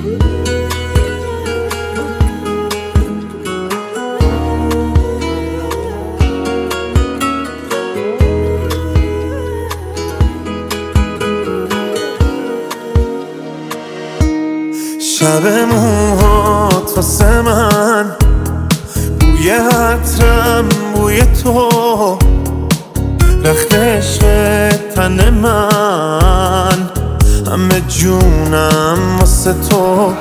شب موهات واسه من. بوی عطرم بوی تو. رخت عشق تن من. همه جونم واسه تو.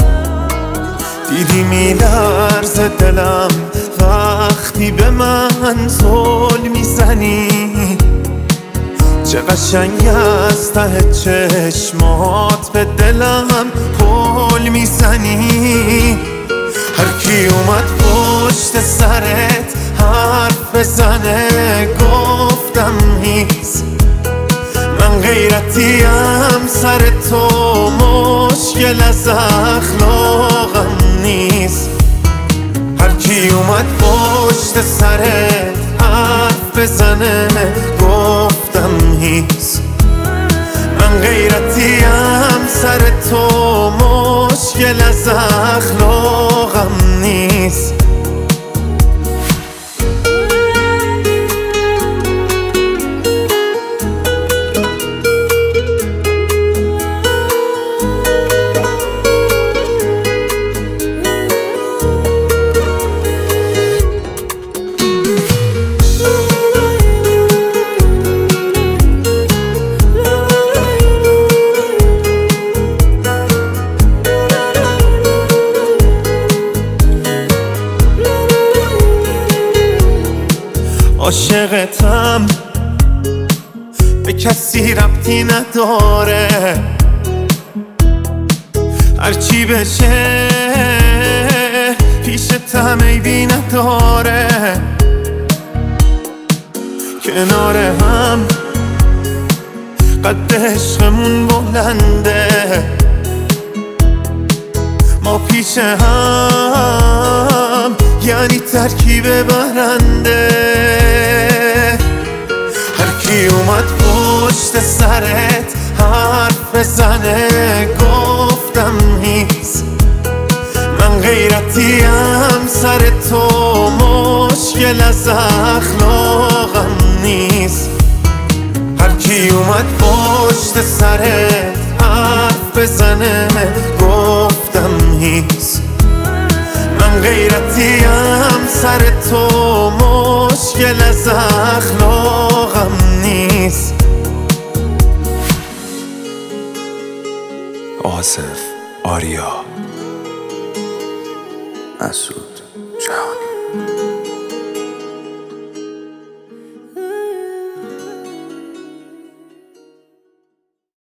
دیدی میلرز دلم وقتی به من زل می‌زنی. چه قشنگ از ته چشمات به دلم پل می‌زنی. هر کی اومد پشت سرت حرف بزنه گفتم نیست من غیرتیم سر تو مشکل از اخلاقم نیست. هر کی اومد پشت سرت حرف بزنه گفتم هیست من غیرتیم سر تو مشکل از اخلاقم عاشقتم. به کسی ربطی نداره. هرچی بشه پیش تمیبی نداره. کنار هم قد عشقمون بلنده. ما پیش هم یعنی ترکیب برنده. اومد پشت سرت حرف بزنه. گفتم نیست من غیرتیم سر تو مشکل از اخلاقم نیست. هر کی اومد پشت سرت حرف بزنه گفتم نیست من غیرتیم سر تو مشکل از اخلاقم نیست آصف آریا. مسعود جهانی.